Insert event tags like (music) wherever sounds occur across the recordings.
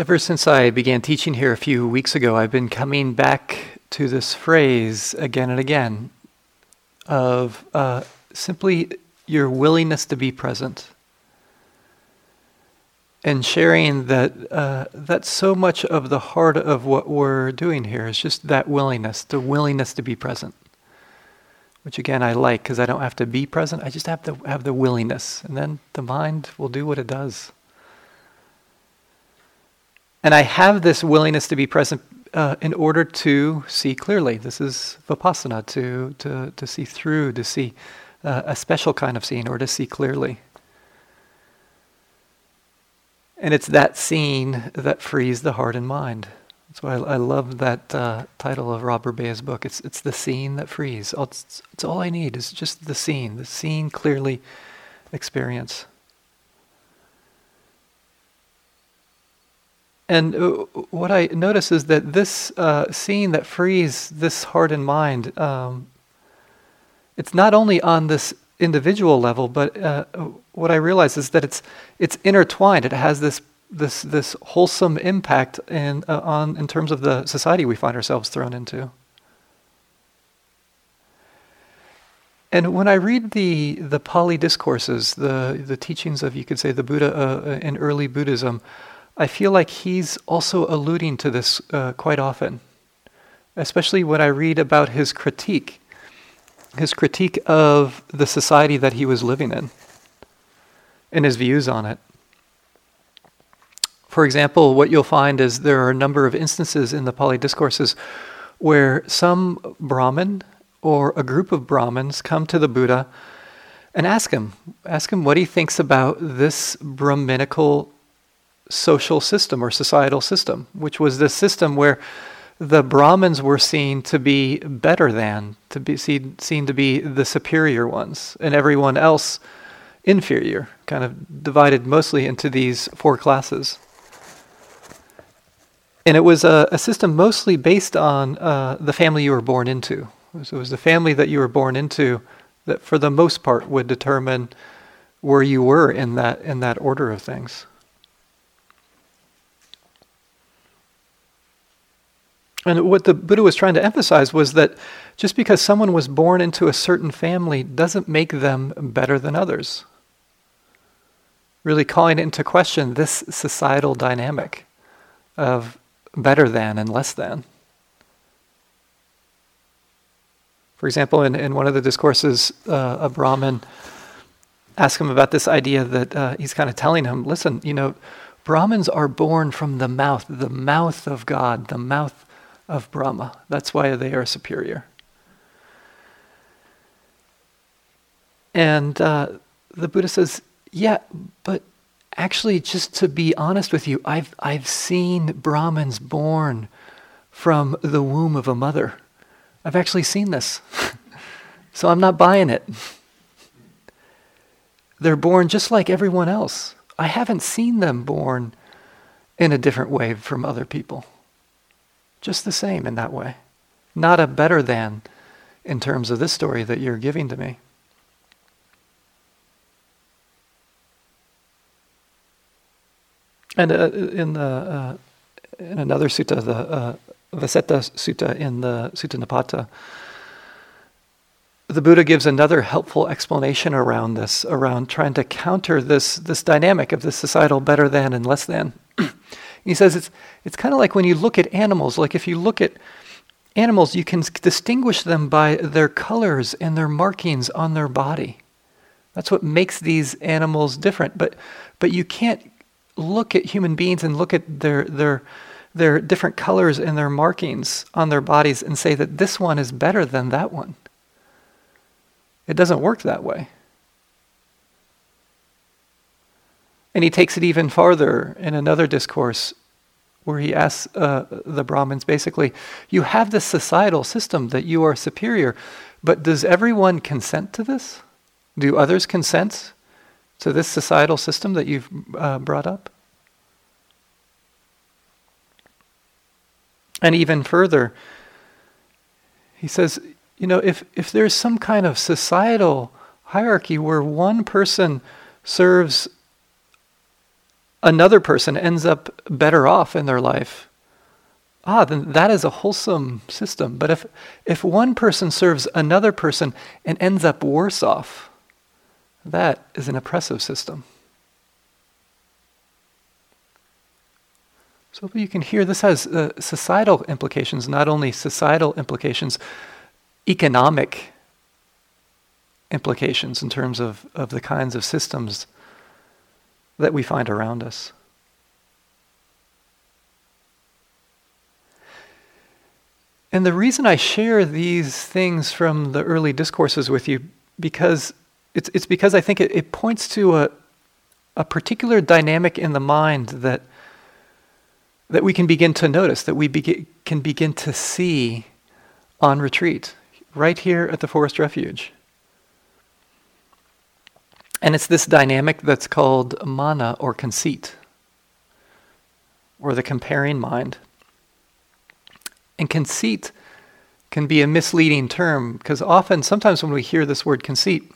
Ever since I began teaching here a few weeks ago, I've been coming back to this phrase again and again of uh, simply your willingness to be present. And sharing that uh, that's so much of the heart of what we're doing here is just that willingness, the willingness to be present. Which again I like because I don't have to be present, I just have to have the willingness. And then the mind will do what it does. And I have this willingness to be present uh, in order to see clearly. This is vipassana, to, to, to see through, to see uh, a special kind of seeing, or to see clearly. And it's that seeing that frees the heart and mind. That's why I, I love that uh, title of Robert Burbea's book. It's, it's the seeing that frees. It's, it's all I need is just the seeing, the seeing clearly experience. And uh, what I notice is that this uh, seeing that frees this heart and mind, um, it's not only on this individual level, but uh, what I realize is that it's it's intertwined. It has this this this wholesome impact in uh, on in terms of the society we find ourselves thrown into. And when I read the the Pali discourses, the the teachings of you could say the Buddha uh, in early Buddhism. I feel like he's also alluding to this uh, quite often, especially when I read about his critique, his critique of the society that he was living in, and his views on it. For example, what you'll find is there are a number of instances in the Pali discourses where some Brahmin or a group of Brahmins come to the Buddha and ask him, ask him what he thinks about this Brahminical social system or societal system, which was this system where the Brahmins were seen to be better than, to be seen, seen to be the superior ones, and everyone else inferior, kind of divided mostly into these four classes. And it was a, a system mostly based on uh, the family you were born into. So it was the family that you were born into that, for the most part, would determine where you were in that in that order of things. And what the Buddha was trying to emphasize was that just because someone was born into a certain family doesn't make them better than others. Really calling into question this societal dynamic of better than and less than. For example, in, in one of the discourses, uh, a Brahmin asked him about this idea that uh, he's kind of telling him listen, you know, Brahmins are born from the mouth, the mouth of God, the mouth of Brahma. That's why they are superior. And uh, the Buddha says, yeah, but actually, just to be honest with you, I've, I've seen Brahmins born from the womb of a mother. I've actually seen this. (laughs) so I'm not buying it. They're born just like everyone else. I haven't seen them born in a different way from other people. Just the same in that way. Not a better than in terms of this story that you're giving to me. And uh, in the uh, in another sutta, the uh, Vasetta Sutta in the Sutta Nipata, the Buddha gives another helpful explanation around this, around trying to counter this this dynamic of the societal better than and less than. (clears throat) He says it's, it's kind of like when you look at animals, like if you look at animals, you can distinguish them by their colors and their markings on their body. That's what makes these animals different. But, but you can't look at human beings and look at their, their, their different colors and their markings on their bodies and say that this one is better than that one. It doesn't work that way. And he takes it even farther in another discourse where he asks uh, the Brahmins basically, You have this societal system that you are superior, but does everyone consent to this? Do others consent to this societal system that you've uh, brought up? And even further, he says, you know, if, if there's some kind of societal hierarchy where one person serves another person ends up better off in their life, ah, then that is a wholesome system. But if, if one person serves another person and ends up worse off, that is an oppressive system. So you can hear this has uh, societal implications, not only societal implications, economic implications in terms of, of the kinds of systems that we find around us. And the reason I share these things from the early discourses with you, because it's, it's because I think it, it points to a, a particular dynamic in the mind that, that we can begin to notice, that we begin, can begin to see on retreat, right here at the Forest Refuge. And it's this dynamic that's called mana or conceit, or the comparing mind. And conceit can be a misleading term because often, sometimes when we hear this word conceit,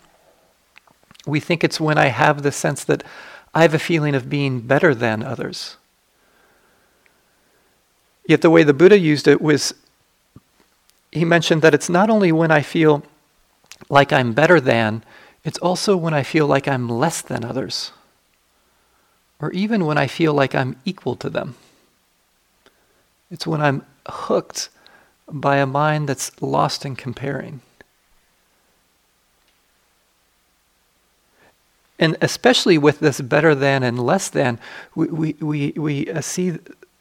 we think it's when I have the sense that I have a feeling of being better than others. Yet the way the Buddha used it was he mentioned that it's not only when I feel like I'm better than, it's also when I feel like I'm less than others, or even when I feel like I'm equal to them. It's when I'm hooked by a mind that's lost in comparing. And especially with this better than and less than, we, we, we, we uh, see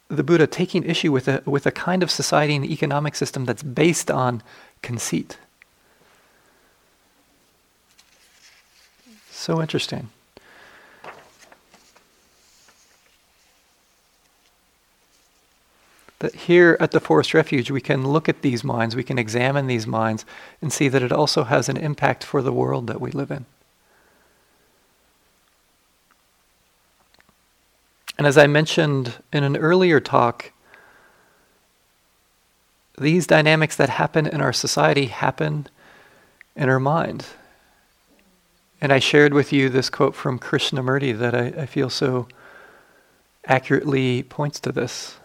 the Buddha taking issue with a, with a kind of society and economic system that's based on conceit. So interesting. That here at the Forest Refuge, we can look at these minds, we can examine these minds, and see that it also has an impact for the world that we live in. And as I mentioned in an earlier talk, these dynamics that happen in our society happen in our mind. And I shared with you this quote from Krishnamurti that I, I feel so accurately points to this.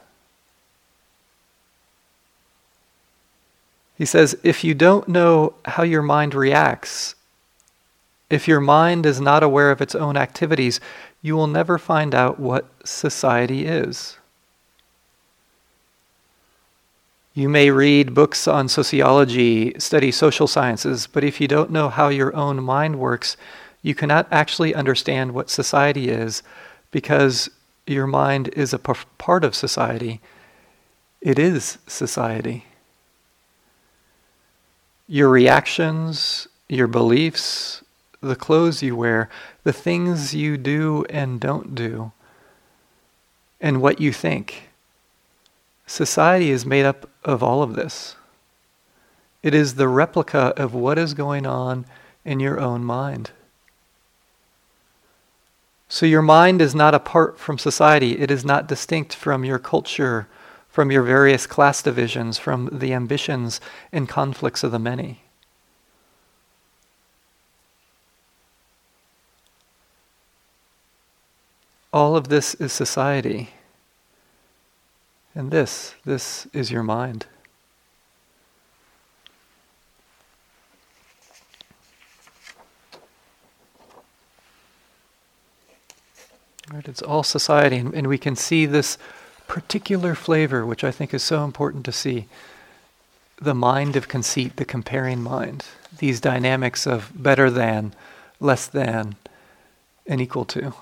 He says, if you don't know how your mind reacts, if your mind is not aware of its own activities, you will never find out what society is. You may read books on sociology, study social sciences, but if you don't know how your own mind works, you cannot actually understand what society is because your mind is a p- part of society. It is society. Your reactions, your beliefs, the clothes you wear, the things you do and don't do, and what you think Society is made up of all of this. It is the replica of what is going on in your own mind. So your mind is not apart from society. It is not distinct from your culture, from your various class divisions, from the ambitions and conflicts of the many. All of this is society. And this, this is your mind. Right, it's all society, and, and we can see this particular flavor, which I think is so important to see. The mind of conceit, the comparing mind, these dynamics of better than, less than, and equal to.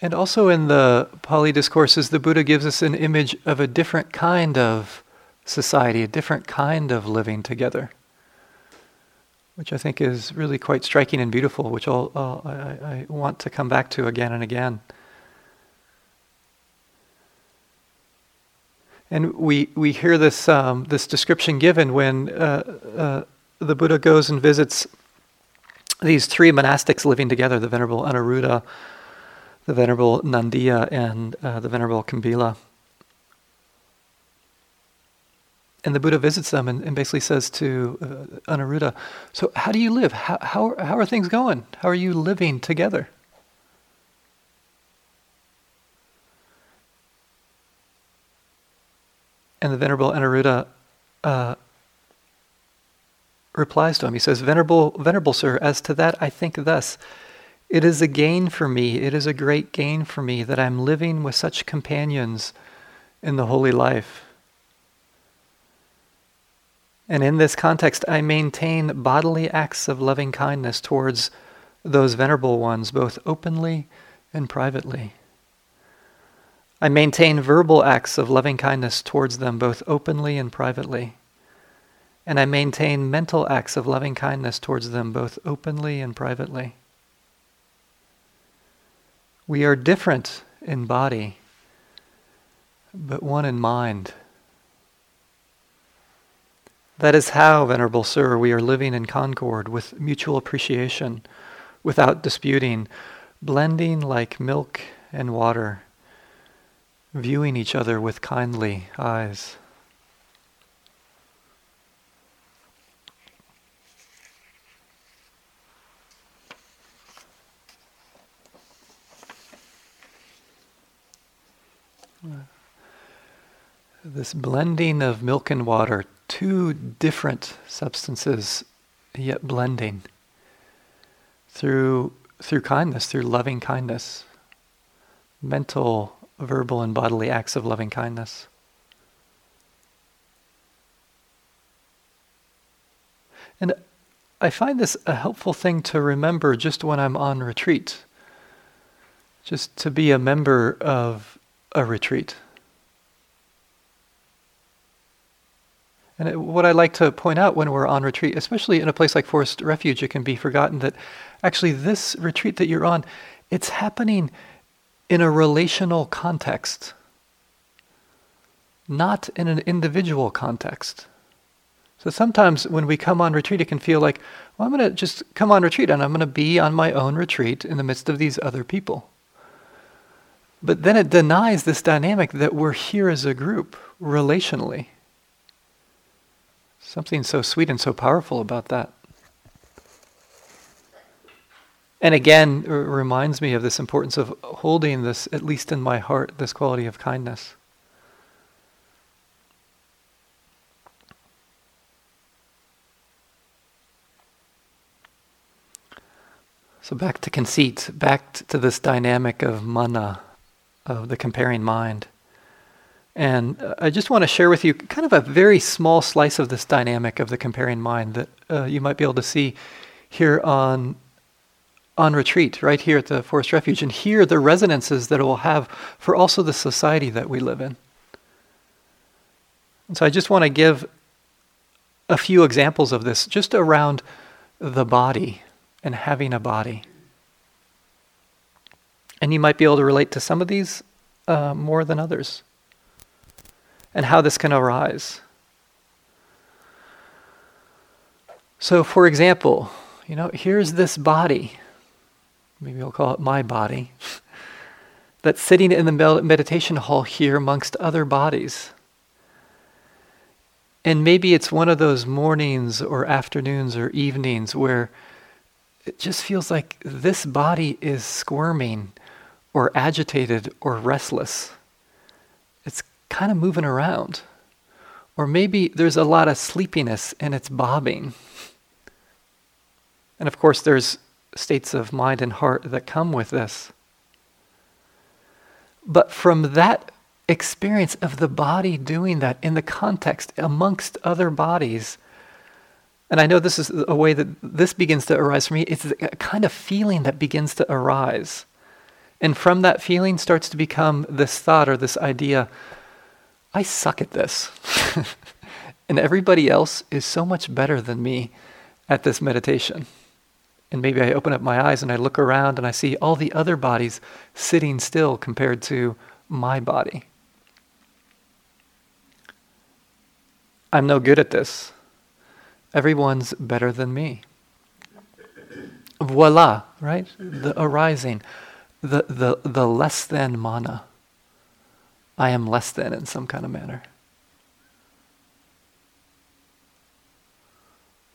And also in the Pali discourses, the Buddha gives us an image of a different kind of society, a different kind of living together, which I think is really quite striking and beautiful, which uh, I, I want to come back to again and again. And we, we hear this, um, this description given when uh, uh, the Buddha goes and visits these three monastics living together the Venerable Anuruddha, the Venerable Nandiya and uh, the Venerable Kambila. And the Buddha visits them and, and basically says to uh, Anuruddha, So, how do you live? How, how, how are things going? How are you living together? And the Venerable Anuruddha uh, replies to him. He says, Venerable, Venerable Sir, as to that I think thus. It is a gain for me, it is a great gain for me that I'm living with such companions in the holy life. And in this context, I maintain bodily acts of loving kindness towards those venerable ones, both openly and privately. I maintain verbal acts of loving kindness towards them, both openly and privately. And I maintain mental acts of loving kindness towards them, both openly and privately. We are different in body, but one in mind. That is how, Venerable Sir, we are living in concord with mutual appreciation, without disputing, blending like milk and water, viewing each other with kindly eyes. This blending of milk and water, two different substances, yet blending through, through kindness, through loving kindness, mental, verbal, and bodily acts of loving kindness. And I find this a helpful thing to remember just when I'm on retreat, just to be a member of a retreat. And what I like to point out when we're on retreat, especially in a place like Forest Refuge, it can be forgotten that actually this retreat that you're on, it's happening in a relational context, not in an individual context. So sometimes when we come on retreat, it can feel like, well, I'm going to just come on retreat and I'm going to be on my own retreat in the midst of these other people. But then it denies this dynamic that we're here as a group, relationally. Something so sweet and so powerful about that. And again, it reminds me of this importance of holding this, at least in my heart, this quality of kindness. So back to conceit, back to this dynamic of mana, of the comparing mind. And uh, I just want to share with you kind of a very small slice of this dynamic of the comparing mind that uh, you might be able to see here on on retreat, right here at the Forest Refuge, and hear the resonances that it will have for also the society that we live in. And so I just want to give a few examples of this just around the body and having a body. And you might be able to relate to some of these uh, more than others and how this can arise. So, for example, you know, here's this body, maybe I'll call it my body, (laughs) that's sitting in the meditation hall here amongst other bodies. And maybe it's one of those mornings or afternoons or evenings where it just feels like this body is squirming or agitated or restless. It's kind of moving around. Or maybe there's a lot of sleepiness and it's bobbing. And of course, there's states of mind and heart that come with this. But from that experience of the body doing that in the context amongst other bodies, and I know this is a way that this begins to arise for me. It's a uh, kind of feeling that begins to arise. And from that feeling starts to become this thought or this idea I suck at this. (laughs) and everybody else is so much better than me at this meditation. And maybe I open up my eyes and I look around and I see all the other bodies sitting still compared to my body. I'm no good at this. Everyone's better than me. Voila, right? The arising. the, the, the less than mana. I am less than in some kind of manner.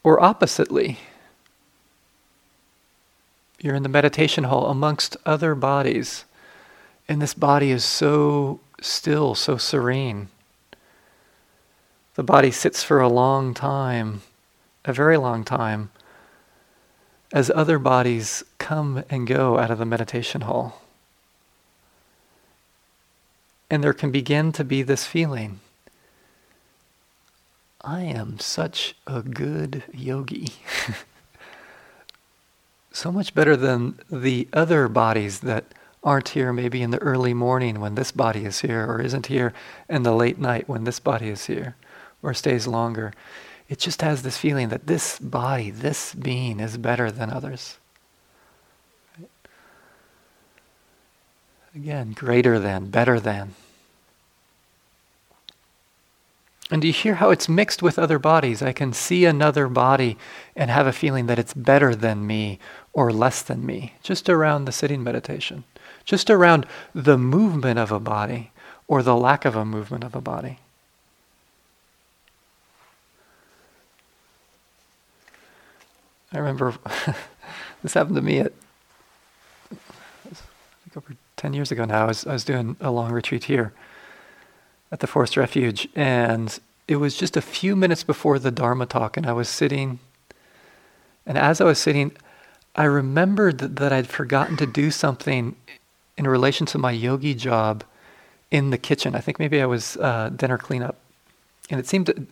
Or oppositely, you're in the meditation hall amongst other bodies, and this body is so still, so serene. The body sits for a long time, a very long time, as other bodies come and go out of the meditation hall. And there can begin to be this feeling I am such a good yogi. (laughs) so much better than the other bodies that aren't here maybe in the early morning when this body is here, or isn't here in the late night when this body is here, or stays longer. It just has this feeling that this body, this being, is better than others. Again, greater than, better than. And do you hear how it's mixed with other bodies? I can see another body and have a feeling that it's better than me or less than me, just around the sitting meditation, just around the movement of a body or the lack of a movement of a body. I remember (laughs) this happened to me at I think over 10 years ago now. I was, I was doing a long retreat here at the Forest Refuge, and it was just a few minutes before the Dharma talk, and I was sitting, and as I was sitting, I remembered that, I'd forgotten to do something in relation to my yogi job in the kitchen. I think maybe I was uh, dinner cleanup, and it seemed to,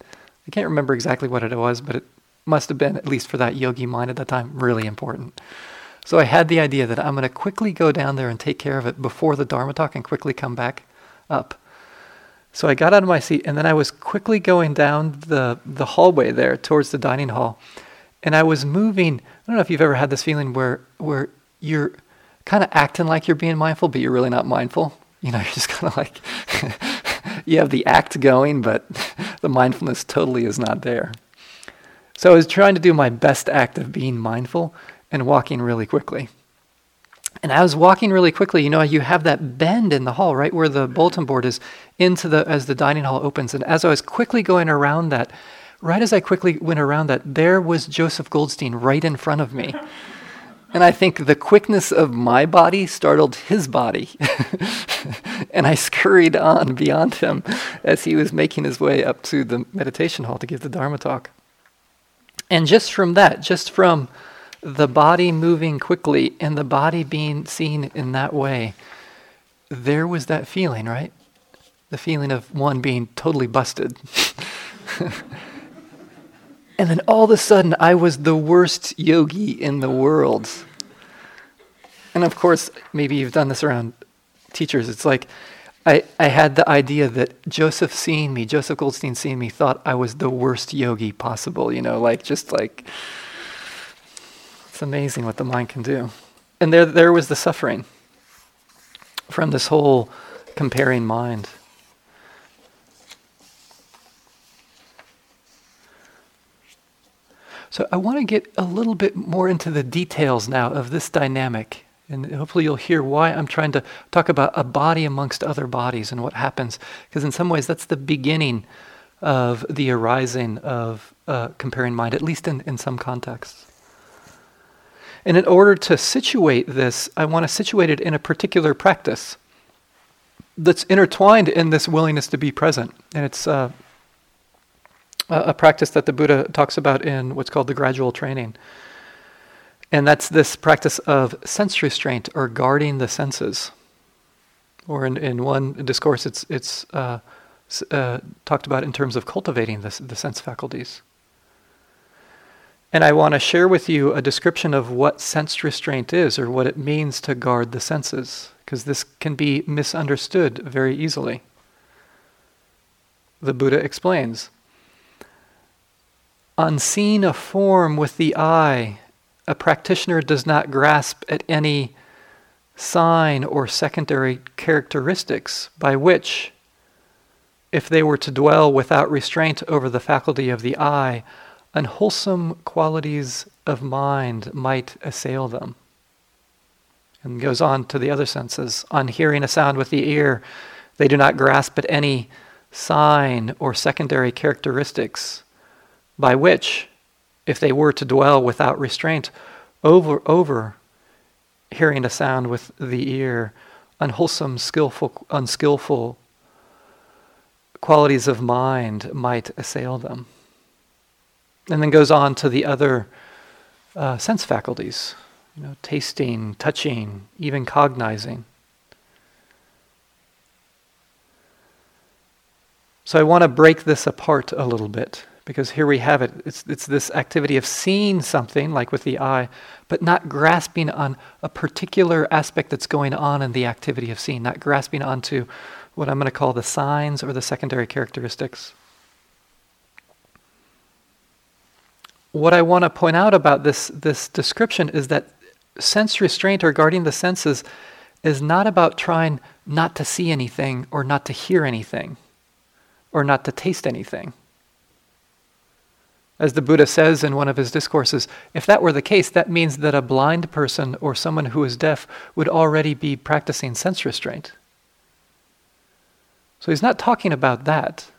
I can't remember exactly what it was, but it must have been, at least for that yogi mind at that time, really important. So I had the idea that I'm going to quickly go down there and take care of it before the Dharma talk and quickly come back up. So I got out of my seat and then I was quickly going down the, the hallway there towards the dining hall. And I was moving. I don't know if you've ever had this feeling where, where you're kind of acting like you're being mindful, but you're really not mindful. You know, (laughs) you're just kind of like, (laughs) you have the act going, but (laughs) the mindfulness totally is not there. So I was trying to do my best act of being mindful and walking really quickly. And I was walking really quickly. You know, you have that bend in the hall, right where the bulletin board is, into the as the dining hall opens. And as I was quickly going around that, right as I quickly went around that, there was Joseph Goldstein right in front of me. (laughs) And I think the quickness of my body startled his body. (laughs) and I scurried on beyond him as he was making his way up to the meditation hall to give the Dharma talk. And just from that, just from the body moving quickly and the body being seen in that way, there was that feeling, right? The feeling of one being totally busted. (laughs) and then all of a sudden, I was the worst yogi in the world. And of course, maybe you've done this around teachers. It's like I, I had the idea that Joseph seeing me, Joseph Goldstein seeing me, thought I was the worst yogi possible, you know, like just like amazing what the mind can do. And there, there was the suffering from this whole comparing mind. So I want to get a little bit more into the details now of this dynamic. And hopefully you'll hear why I'm trying to talk about a body amongst other bodies and what happens. Because in some ways, that's the beginning of the arising of uh, comparing mind, at least in, in some contexts. And in order to situate this, I want to situate it in a particular practice that's intertwined in this willingness to be present. And it's uh, a practice that the Buddha talks about in what's called the gradual training. And that's this practice of sense restraint or guarding the senses. Or in, in one discourse, it's, it's uh, uh, talked about in terms of cultivating the, the sense faculties. And I want to share with you a description of what sense restraint is or what it means to guard the senses, because this can be misunderstood very easily. The Buddha explains On seeing a form with the eye, a practitioner does not grasp at any sign or secondary characteristics by which, if they were to dwell without restraint over the faculty of the eye, unwholesome qualities of mind might assail them. And goes on to the other senses. On hearing a sound with the ear, they do not grasp at any sign or secondary characteristics by which, if they were to dwell without restraint over, over hearing a sound with the ear, unwholesome, skillful, unskillful qualities of mind might assail them. And then goes on to the other uh, sense faculties, you know, tasting, touching, even cognizing. So I want to break this apart a little bit because here we have it. It's, it's this activity of seeing something, like with the eye, but not grasping on a particular aspect that's going on in the activity of seeing, not grasping onto what I'm going to call the signs or the secondary characteristics. What I want to point out about this, this description is that sense restraint or guarding the senses is not about trying not to see anything or not to hear anything or not to taste anything. As the Buddha says in one of his discourses, if that were the case, that means that a blind person or someone who is deaf would already be practicing sense restraint. So he's not talking about that.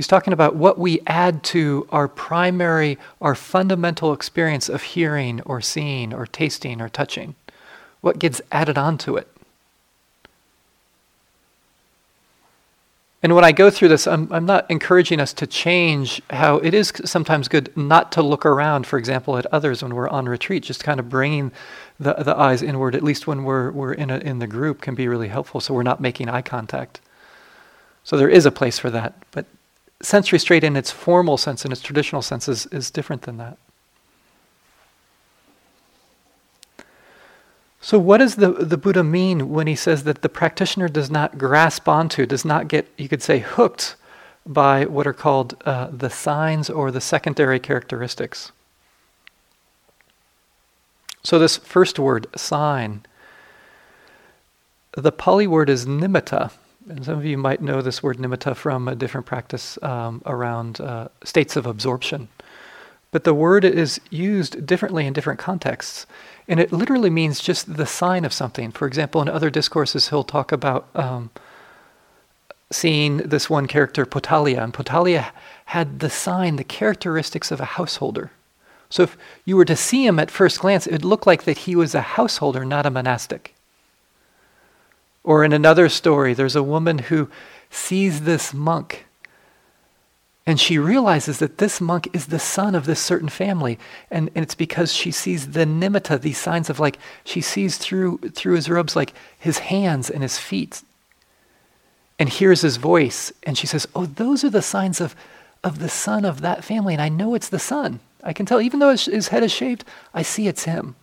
He's talking about what we add to our primary, our fundamental experience of hearing or seeing or tasting or touching. What gets added onto it. And when I go through this, I'm, I'm not encouraging us to change how it is sometimes good not to look around, for example, at others when we're on retreat. Just kind of bringing the, the eyes inward, at least when we're, we're in, a, in the group, can be really helpful so we're not making eye contact. So there is a place for that. But sense restraint in its formal sense, in its traditional sense, is, is different than that. So, what does the, the Buddha mean when he says that the practitioner does not grasp onto, does not get, you could say, hooked by what are called uh, the signs or the secondary characteristics? So, this first word, sign, the Pali word is nimitta. And some of you might know this word nimitta from a different practice um, around uh, states of absorption. But the word is used differently in different contexts. And it literally means just the sign of something. For example, in other discourses, he'll talk about um, seeing this one character, Potalia. And Potalia had the sign, the characteristics of a householder. So if you were to see him at first glance, it would look like that he was a householder, not a monastic. Or in another story, there's a woman who sees this monk and she realizes that this monk is the son of this certain family. And, and it's because she sees the nimitta, these signs of like, she sees through, through his robes like his hands and his feet and hears his voice. And she says, Oh, those are the signs of, of the son of that family. And I know it's the son. I can tell, even though his, his head is shaved, I see it's him.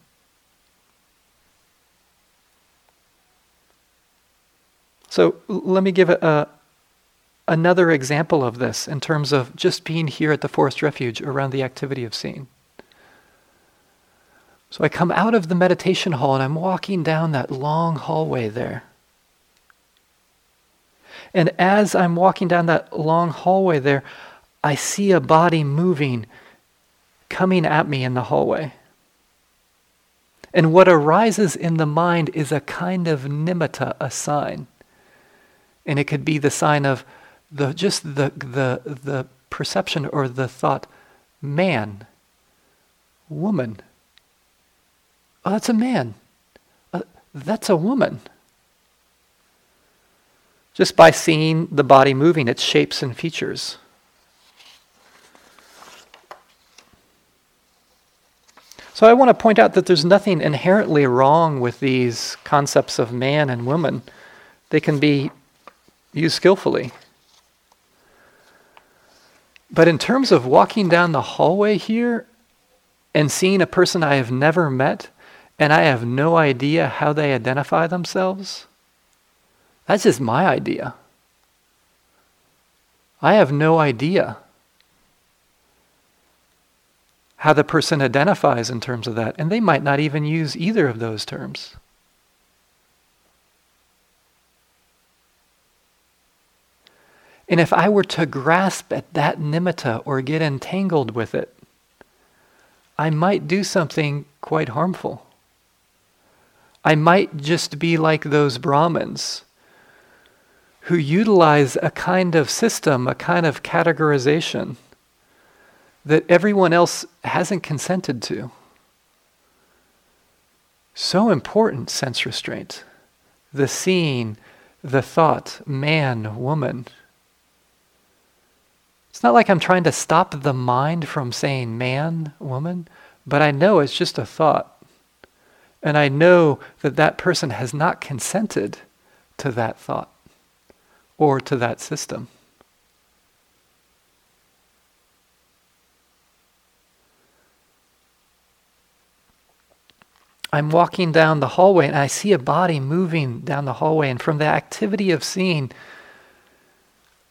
So let me give a, another example of this in terms of just being here at the forest refuge around the activity of seeing. So I come out of the meditation hall and I'm walking down that long hallway there. And as I'm walking down that long hallway there, I see a body moving, coming at me in the hallway. And what arises in the mind is a kind of nimitta, a sign. And it could be the sign of the just the the the perception or the thought, man, woman. Oh, that's a man. Uh, that's a woman. Just by seeing the body moving, its shapes and features. So I want to point out that there's nothing inherently wrong with these concepts of man and woman. They can be used skillfully. But in terms of walking down the hallway here and seeing a person I have never met and I have no idea how they identify themselves, that's just my idea. I have no idea how the person identifies in terms of that, and they might not even use either of those terms. And if I were to grasp at that nimitta or get entangled with it, I might do something quite harmful. I might just be like those Brahmins who utilize a kind of system, a kind of categorization that everyone else hasn't consented to. So important, sense restraint. The seeing, the thought, man, woman. It's not like I'm trying to stop the mind from saying man, woman, but I know it's just a thought. And I know that that person has not consented to that thought or to that system. I'm walking down the hallway and I see a body moving down the hallway, and from the activity of seeing,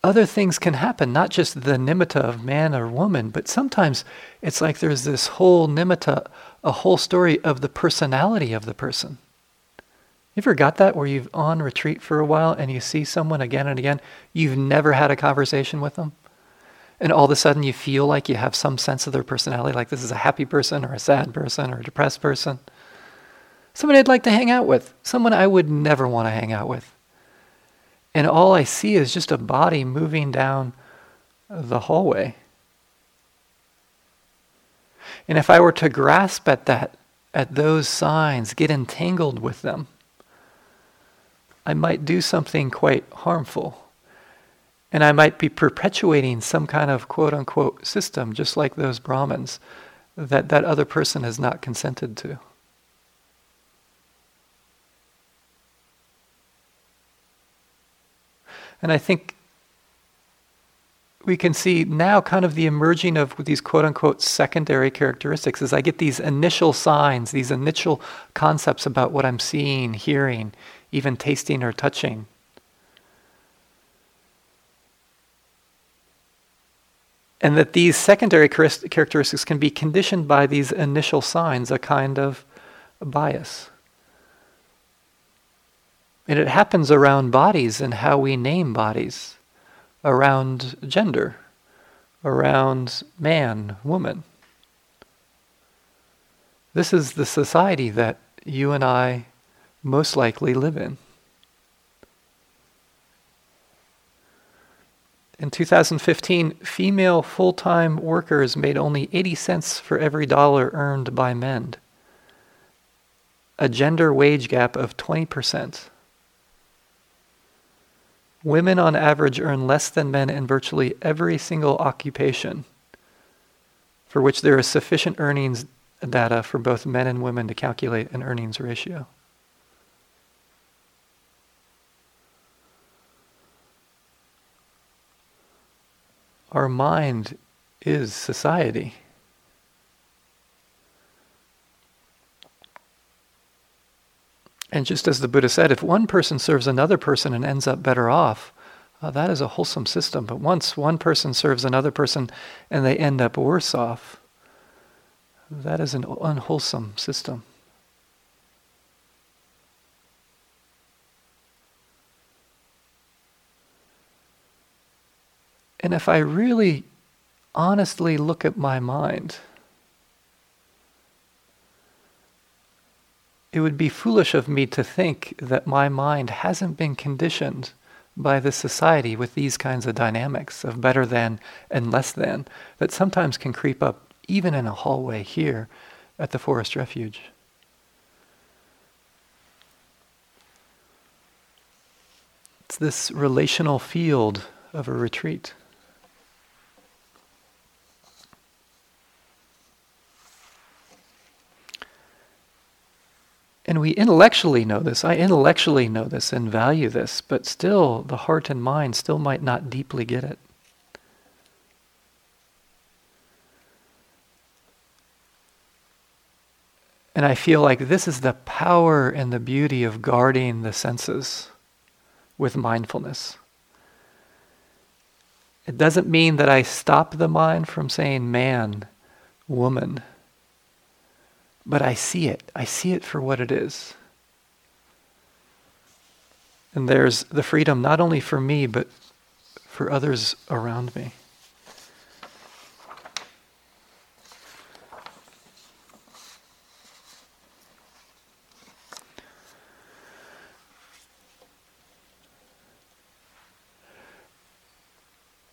other things can happen, not just the nimitta of man or woman, but sometimes it's like there's this whole nimitta, a whole story of the personality of the person. You ever got that where you've on retreat for a while and you see someone again and again, you've never had a conversation with them? And all of a sudden you feel like you have some sense of their personality, like this is a happy person or a sad person or a depressed person. Someone I'd like to hang out with, someone I would never want to hang out with. And all I see is just a body moving down the hallway. And if I were to grasp at that, at those signs, get entangled with them, I might do something quite harmful. And I might be perpetuating some kind of quote unquote system, just like those Brahmins, that that other person has not consented to. And I think we can see now kind of the emerging of these quote unquote secondary characteristics as I get these initial signs, these initial concepts about what I'm seeing, hearing, even tasting or touching. And that these secondary characteristics can be conditioned by these initial signs, a kind of bias. And it happens around bodies and how we name bodies, around gender, around man, woman. This is the society that you and I most likely live in. In 2015, female full time workers made only 80 cents for every dollar earned by men, a gender wage gap of 20%. Women on average earn less than men in virtually every single occupation, for which there is sufficient earnings data for both men and women to calculate an earnings ratio. Our mind is society. And just as the Buddha said, if one person serves another person and ends up better off, uh, that is a wholesome system. But once one person serves another person and they end up worse off, that is an unwholesome system. And if I really honestly look at my mind, it would be foolish of me to think that my mind hasn't been conditioned by the society with these kinds of dynamics of better than and less than that sometimes can creep up even in a hallway here at the forest refuge. It's this relational field of a retreat. And we intellectually know this. I intellectually know this and value this, but still, the heart and mind still might not deeply get it. And I feel like this is the power and the beauty of guarding the senses with mindfulness. It doesn't mean that I stop the mind from saying man, woman but I see it. I see it for what it is. And there's the freedom not only for me, but for others around me.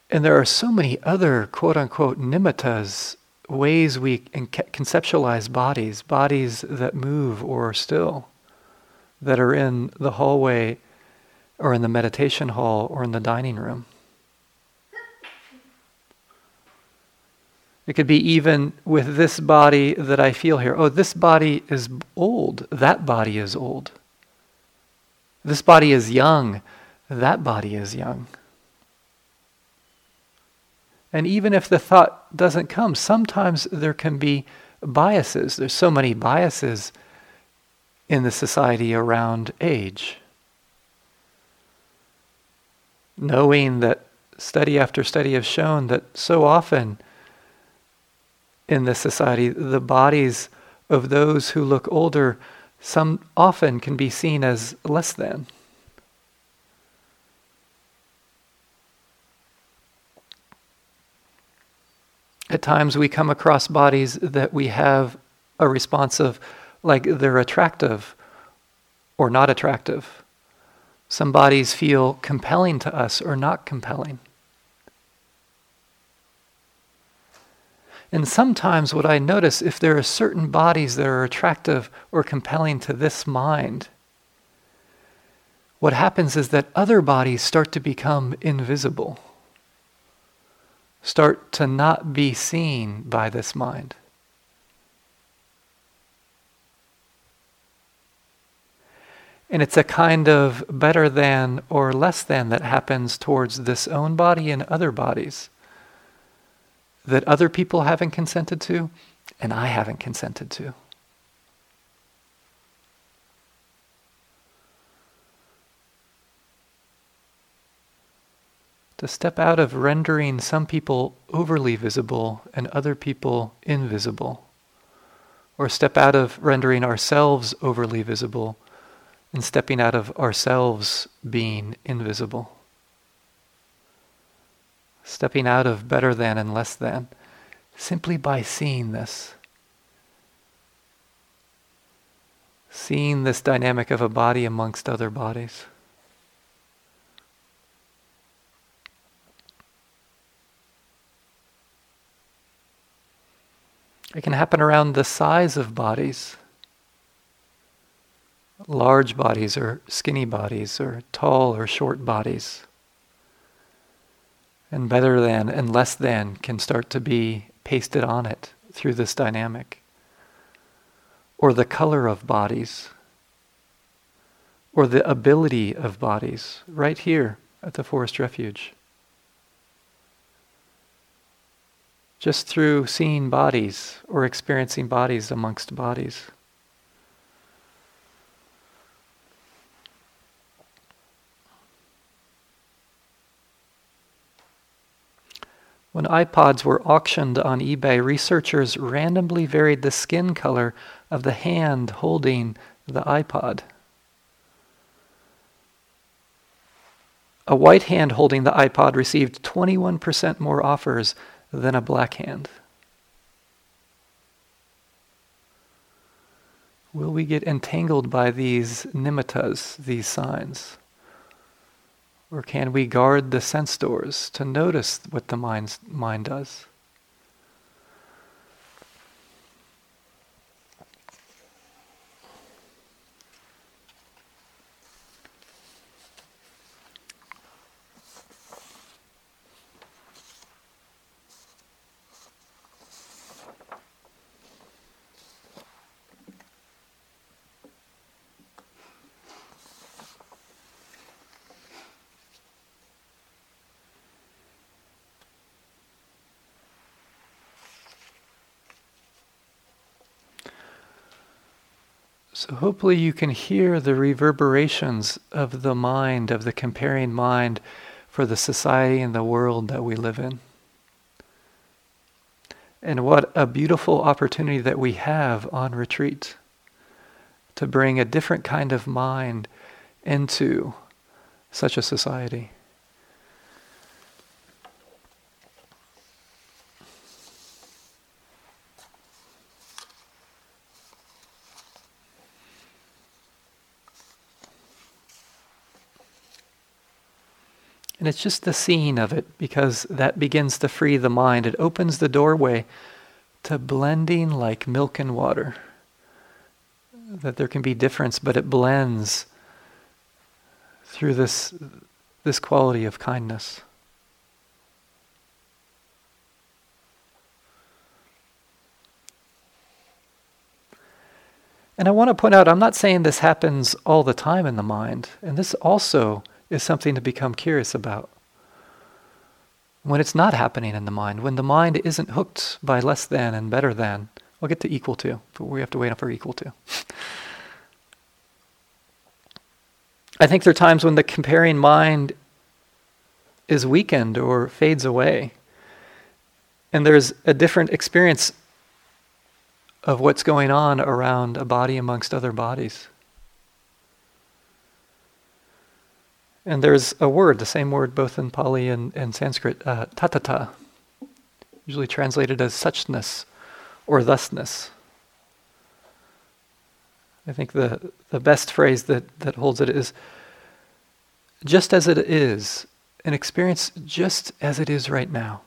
And there are so many other quote unquote nimittas ways we conceptualize bodies, bodies that move or are still, that are in the hallway or in the meditation hall or in the dining room. It could be even with this body that I feel here. Oh, this body is old. That body is old. This body is young. That body is young. And even if the thought doesn't come, sometimes there can be biases. There's so many biases in the society around age. Knowing that study after study have shown that so often in this society, the bodies of those who look older some often can be seen as less than. At times we come across bodies that we have a response of like they're attractive or not attractive. Some bodies feel compelling to us or not compelling. And sometimes what I notice, if there are certain bodies that are attractive or compelling to this mind, what happens is that other bodies start to become invisible, start to not be seen by this mind. And it's a kind of better than or less than that happens towards this own body and other bodies that other people haven't consented to and I haven't consented to. To step out of rendering some people overly visible and other people invisible. Or step out of rendering ourselves overly visible and stepping out of ourselves being invisible stepping out of better than and less than, simply by seeing this. Seeing this dynamic of a body amongst other bodies. It can happen around the size of bodies. Large bodies or skinny bodies or tall or short bodies and better than and less than can start to be pasted on it through this dynamic. Or the color of bodies, or the ability of bodies, right here at the Forest Refuge. Just through seeing bodies or experiencing bodies amongst bodies. When iPods were auctioned on eBay, researchers randomly varied the skin color of the hand holding the iPod. A white hand holding the iPod received 21% more offers than a black hand. Will we get entangled by these nimittas, these signs? Or can we guard the sense doors to notice what the mind, mind does? You can hear the reverberations of the mind, of the comparing mind for the society and the world that we live in. And what a beautiful opportunity that we have on retreat to bring a different kind of mind into such a society. And it's just the seeing of it because that begins to free the mind. It opens the doorway to blending like milk and water. That there can be difference, but it blends through this, this quality of kindness. And I want to point out, I'm not saying this happens all the time in the mind. And this also is something to become curious about. When it's not happening in the mind, when the mind isn't hooked by less than and better than, we'll get to equal to, but we have to wait for equal to. I think there are times when the comparing mind is weakened or fades away. And there's a different experience of what's going on around a body amongst other bodies. And there's a word, the same word both in Pali and, and Sanskrit, uh, tathata, usually translated as suchness or thusness. I think the, the best phrase that, that holds it is just as it is, an experience just as it is right now.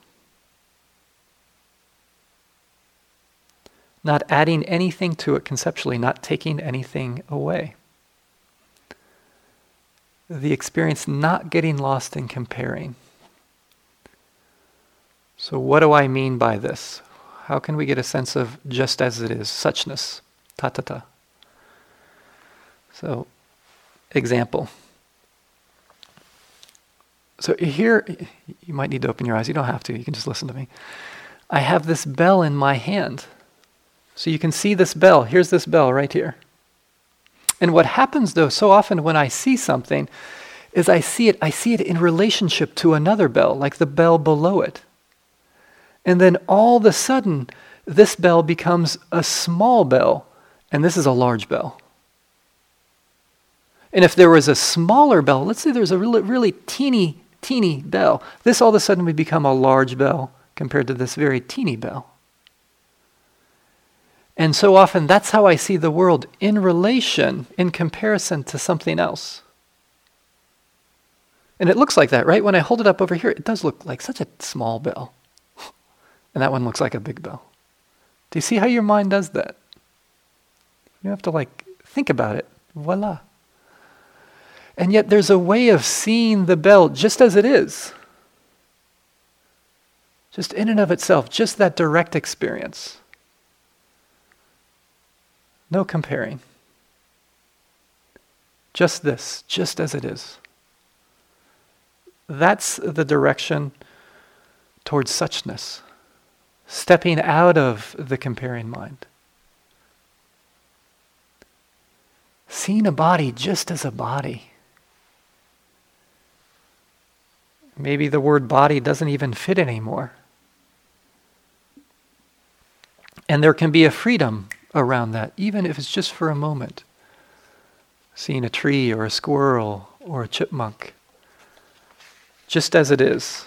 Not adding anything to it conceptually, not taking anything away. The experience not getting lost in comparing. So, what do I mean by this? How can we get a sense of just as it is, suchness, tathata? So, example. So here, you might need to open your eyes. You don't have to. You can just listen to me. I have this bell in my hand. So you can see this bell. Here's this bell right here. And what happens though, so often when I see something, is I see it, I see it in relationship to another bell, like the bell below it. And then all of a sudden, this bell becomes a small bell, and this is a large bell. And if there was a smaller bell, let's say there's a really, really teeny, teeny bell, this all of a sudden would become a large bell compared to this very teeny bell. And so often that's how I see the world in relation, in comparison to something else. And it looks like that, right? When I hold it up over here, it does look like such a small bell. (laughs) And that one looks like a big bell. Do you see how your mind does that? You have to like think about it. Voila. And yet there's a way of seeing the bell just as it is. Just in and of itself, just that direct experience. No comparing. Just this, just as it is. That's the direction towards suchness, stepping out of the comparing mind. Seeing a body just as a body. Maybe the word body doesn't even fit anymore. And there can be a freedom around that, even if it's just for a moment. Seeing a tree or a squirrel or a chipmunk, just as it is.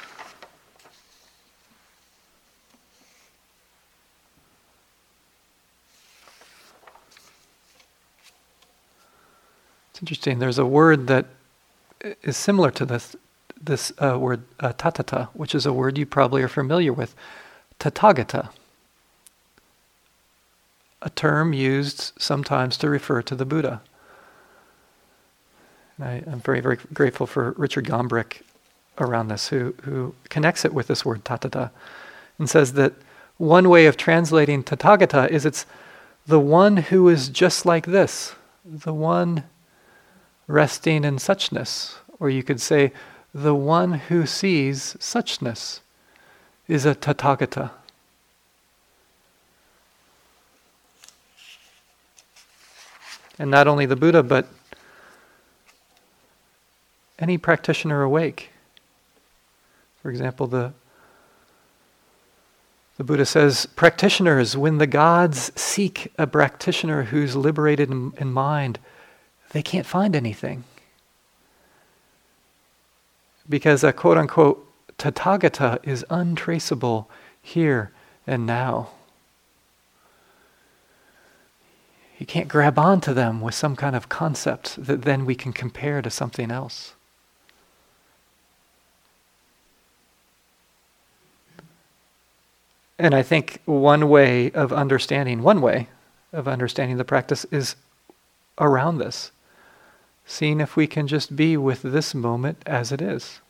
It's interesting. There's a word that is similar to this this uh, word uh, tathata, which is a word you probably are familiar with, tathagata a term used sometimes to refer to the Buddha. And I, am very, very grateful for Richard Gombrich around this, who, who connects it with this word tathata and says that one way of translating tathagata is it's the one who is just like this, the one resting in suchness. Or you could say, the one who sees suchness is a tathagata. And not only the Buddha, but any practitioner awake. For example, the, the Buddha says, practitioners, when the gods seek a practitioner who's liberated in, in mind, they can't find anything. Because a quote unquote Tathagata is untraceable here and now. You can't grab onto them with some kind of concept that then we can compare to something else. And I think one way of understanding, one way of understanding the practice is around this, seeing if we can just be with this moment as it is.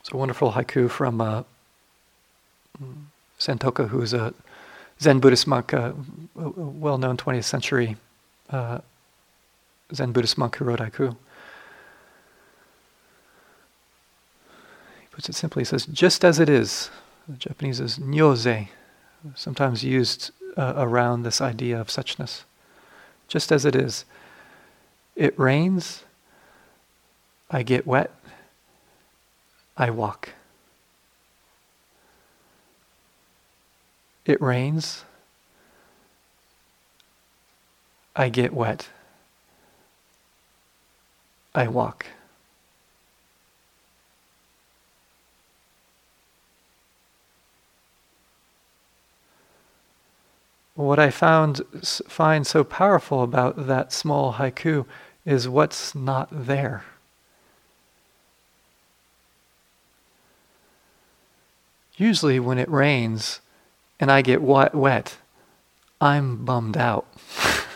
It's a wonderful haiku from uh, Santoka, who's a Zen Buddhist monk, a, a well-known 20th century uh, Zen Buddhist monk who wrote haiku. He puts it simply, he says, just as it is. The Japanese is nyoze, sometimes used uh, around this idea of suchness. Just as it is. It rains, I get wet, I walk. It rains, I get wet. I walk. What I found find so powerful about that small haiku is what's not there. Usually, when it rains and I get wet, I'm bummed out. (laughs)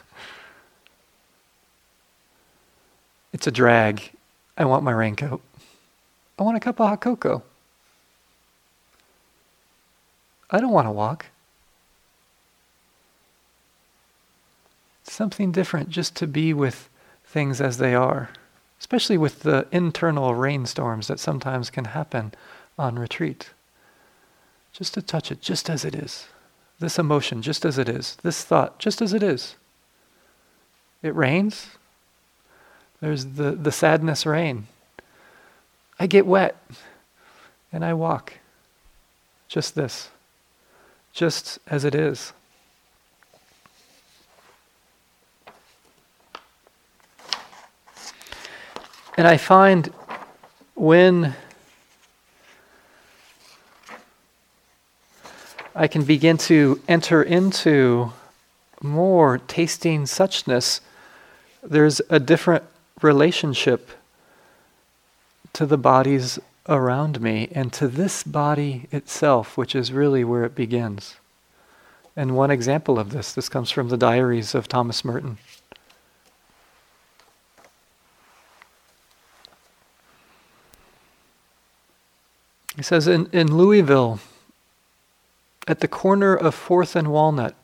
it's a drag. I want my raincoat. I want a cup of hot cocoa. I don't want to walk. something different just to be with things as they are, especially with the internal rainstorms that sometimes can happen on retreat. Just to touch it just as it is. This emotion just as it is. This thought just as it is. It rains. There's the, the sadness rain. I get wet and I walk. Just this. Just as it is. And I find when I can begin to enter into more tasting suchness, there's a different relationship to the bodies around me and to this body itself, which is really where it begins. And one example of this, this comes from the diaries of Thomas Merton. He says in, in Louisville, at the corner of 4th and Walnut,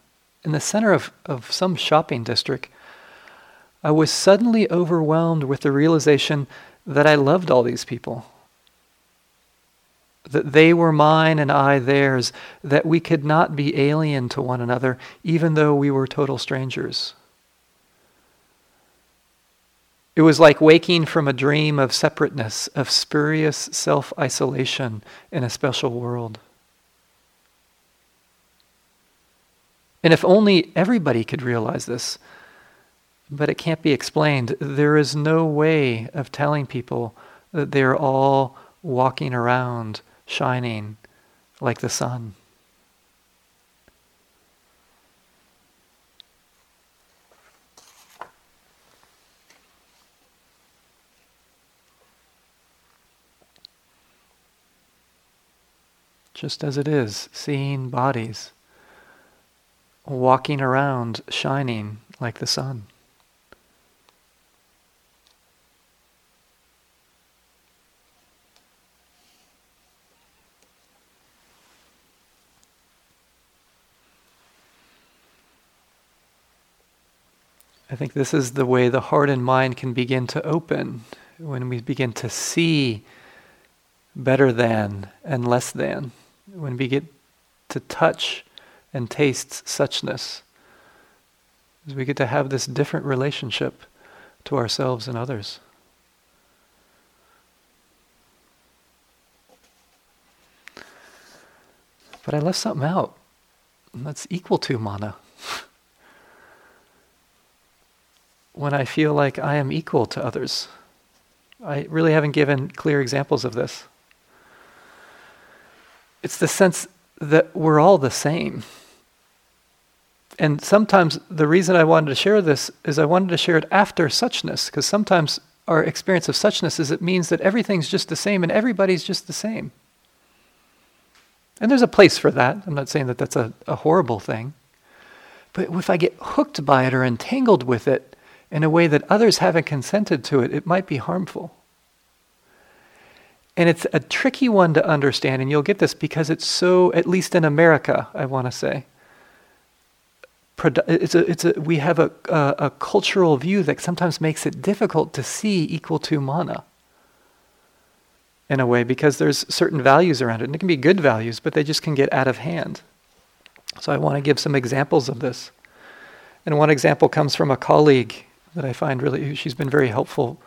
in the center of, of some shopping district, I was suddenly overwhelmed with the realization that I loved all these people. That they were mine and I theirs, that we could not be alien to one another, even though we were total strangers. It was like waking from a dream of separateness, of spurious self isolation in a special world. And if only everybody could realize this, but it can't be explained, there is no way of telling people that they're all walking around shining like the sun. just as it is, seeing bodies, walking around shining like the sun. I think this is the way the heart and mind can begin to open when we begin to see better than and less than when we get to touch and tastes suchness, is we get to have this different relationship to ourselves and others. But I left something out. That's equal to mana. (laughs) when I feel like I am equal to others. I really haven't given clear examples of this. It's the sense that we're all the same. And sometimes the reason I wanted to share this is I wanted to share it after suchness, because sometimes our experience of suchness is it means that everything's just the same and everybody's just the same. And there's a place for that. I'm not saying that that's a, a horrible thing. But if I get hooked by it or entangled with it in a way that others haven't consented to it, it might be harmful. And it's a tricky one to understand, and you'll get this because it's so, at least in America, I want to say. It's a, it's a, we have a, a, a cultural view that sometimes makes it difficult to see equal to mana in a way because there's certain values around it. And it can be good values, but they just can get out of hand. So I want to give some examples of this. And one example comes from a colleague that I find really, she's been very helpful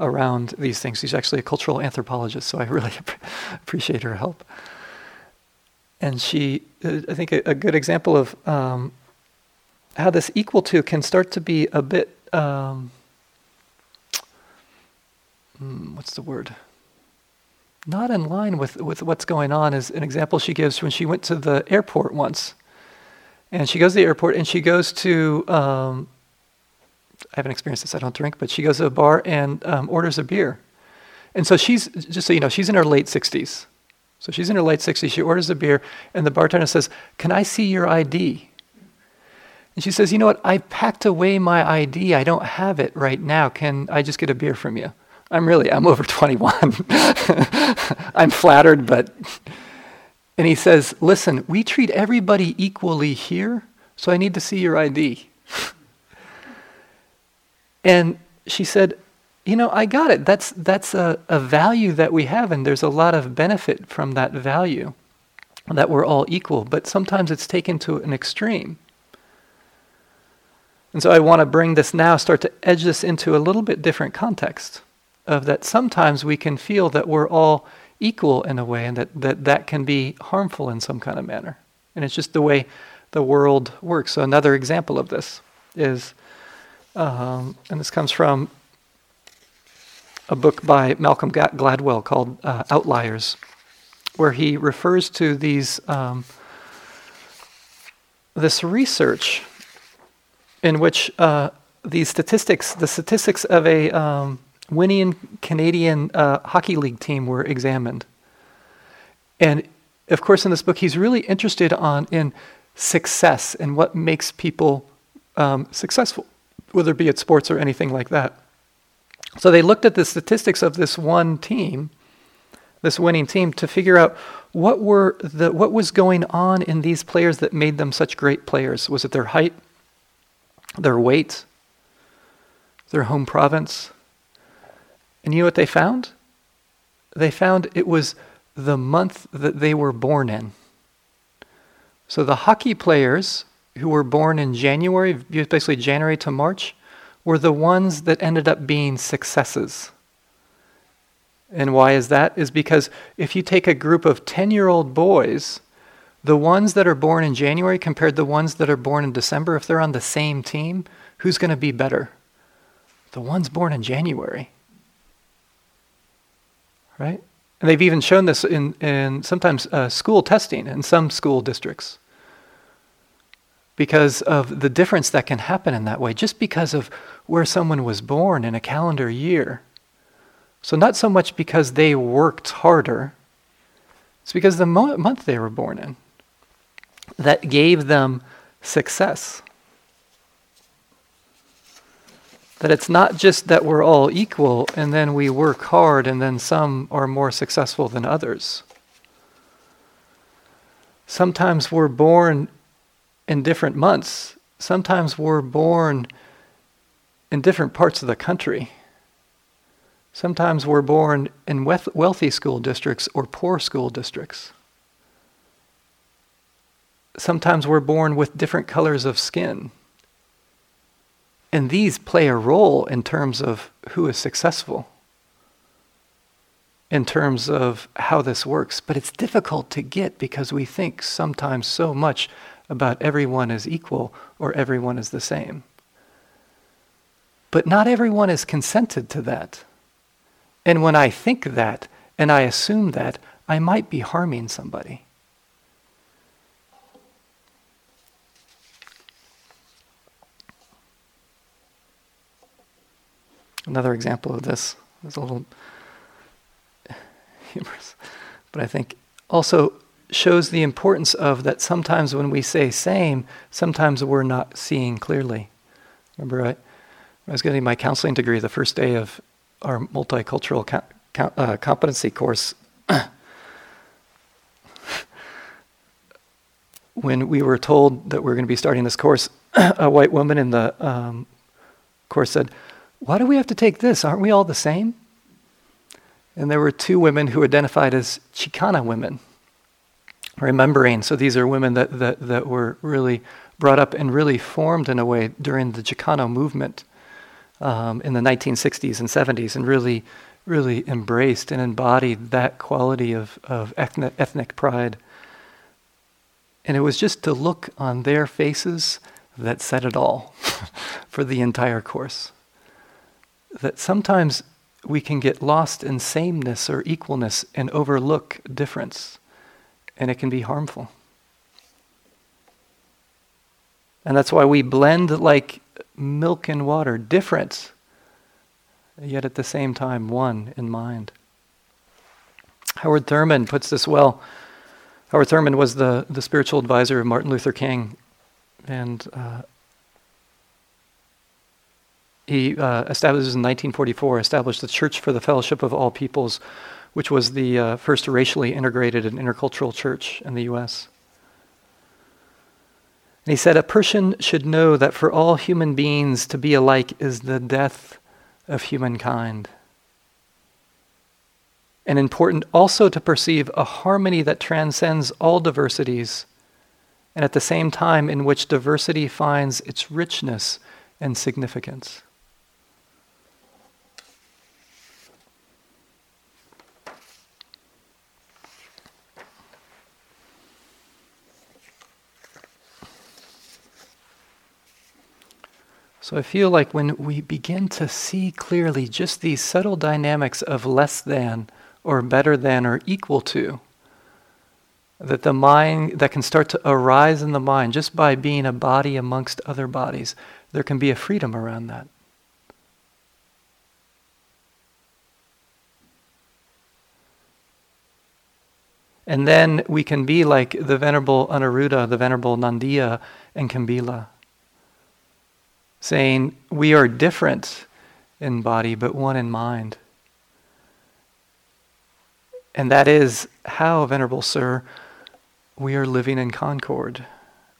around these things. She's actually a cultural anthropologist, so I really (laughs) appreciate her help. And she, uh, I think, a, a good example of um, how this equal to can start to be a bit, um, hmm, what's the word? Not in line with, with what's going on is an example she gives when she went to the airport once. And she goes to the airport and she goes to um, I haven't experienced this, I don't drink, but she goes to a bar and um, orders a beer. And so she's, just so you know, she's in her late 60s. So she's in her late 60s. She orders a beer, and the bartender says, Can I see your ID? And she says, You know what? I packed away my ID. I don't have it right now. Can I just get a beer from you? I'm really, I'm over (laughs) 21. (laughs) I'm flattered, but. (laughs) And he says, Listen, we treat everybody equally here, so I need to see your ID. And she said, You know, I got it. That's, that's a, a value that we have, and there's a lot of benefit from that value, that we're all equal. But sometimes it's taken to an extreme. And so I want to bring this now, start to edge this into a little bit different context of that sometimes we can feel that we're all equal in a way and that that, that can be harmful in some kind of manner. And it's just the way the world works. So another example of this is um, and this comes from a book by Malcolm Gladwell called uh, Outliers, where he refers to these um, this research in which uh, these statistics, the statistics of a um, winning Canadian uh, hockey league team, were examined. And of course, in this book, he's really interested on in success and what makes people um, successful whether it be at sports or anything like that. So they looked at the statistics of this one team, this winning team, to figure out what were the what was going on in these players that made them such great players. Was it their height, their weight, their home province? And you know what they found? They found it was the month that they were born in. So the hockey players who were born in January, basically January to March, were the ones that ended up being successes. And why is that? Is because if you take a group of 10 year old boys, the ones that are born in January compared to the ones that are born in December, if they're on the same team, who's going to be better? The ones born in January. Right? And they've even shown this in, in sometimes uh, school testing in some school districts because of the difference that can happen in that way, just because of where someone was born in a calendar year. So, not so much because they worked harder, it's because the mo- month they were born in that gave them success. That it's not just that we're all equal and then we work hard and then some are more successful than others. Sometimes we're born in different months. Sometimes we're born in different parts of the country. Sometimes we're born in wealthy school districts or poor school districts. Sometimes we're born with different colors of skin. And these play a role in terms of who is successful, in terms of how this works. But it's difficult to get because we think sometimes so much about everyone is equal or everyone is the same. But not everyone is consented to that. And when I think that and I assume that, I might be harming somebody. Another example of this is a little (laughs) humorous, but I think also shows the importance of that sometimes when we say same, sometimes we're not seeing clearly. Remember, I, I was getting my counseling degree the first day of our multicultural co- co- uh, competency course. (coughs) when we were told that we are going to be starting this course, (coughs) a white woman in the um, course said, Why do we have to take this? Aren't we all the same? And there were two women who identified as Chicana women, remembering. So these are women that, that, that were really brought up and really formed in a way during the Chicano movement um, in the 1960s and 70s and really, really embraced and embodied that quality of, of ethnic, ethnic pride. And it was just to look on their faces that said it all (laughs) for the entire course. That sometimes we can get lost in sameness or equalness and overlook difference, and it can be harmful. And that's why we blend like milk and water, different, yet at the same time one in mind. Howard Thurman puts this well. Howard Thurman was the, the spiritual advisor of Martin Luther King, and uh, he uh, established in 1944 established the Church for the Fellowship of All Peoples, which was the uh, first racially integrated and intercultural church in the U.S. And he said, A person should know that for all human beings to be alike is the death of humankind. And important also to perceive a harmony that transcends all diversities, and at the same time in which diversity finds its richness and significance. So I feel like when we begin to see clearly just these subtle dynamics of less than or better than or equal to, that the mind that can start to arise in the mind just by being a body amongst other bodies, there can be a freedom around that. And then we can be like the Venerable Anuruddha, the Venerable Nandiya, and Kimbila saying, We are different in body, but one in mind. And that is how, Venerable Sir, we are living in concord,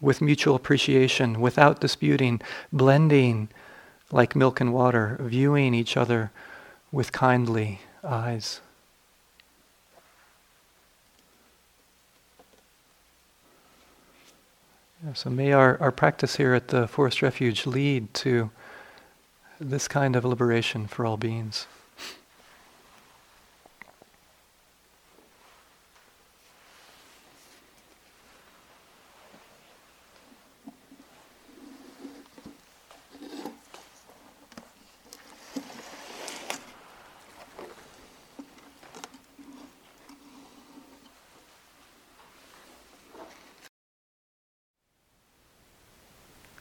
with mutual appreciation, without disputing, blending like milk and water, viewing each other with kindly eyes. So may our, our practice here at the Forest Refuge lead to this kind of liberation for all beings.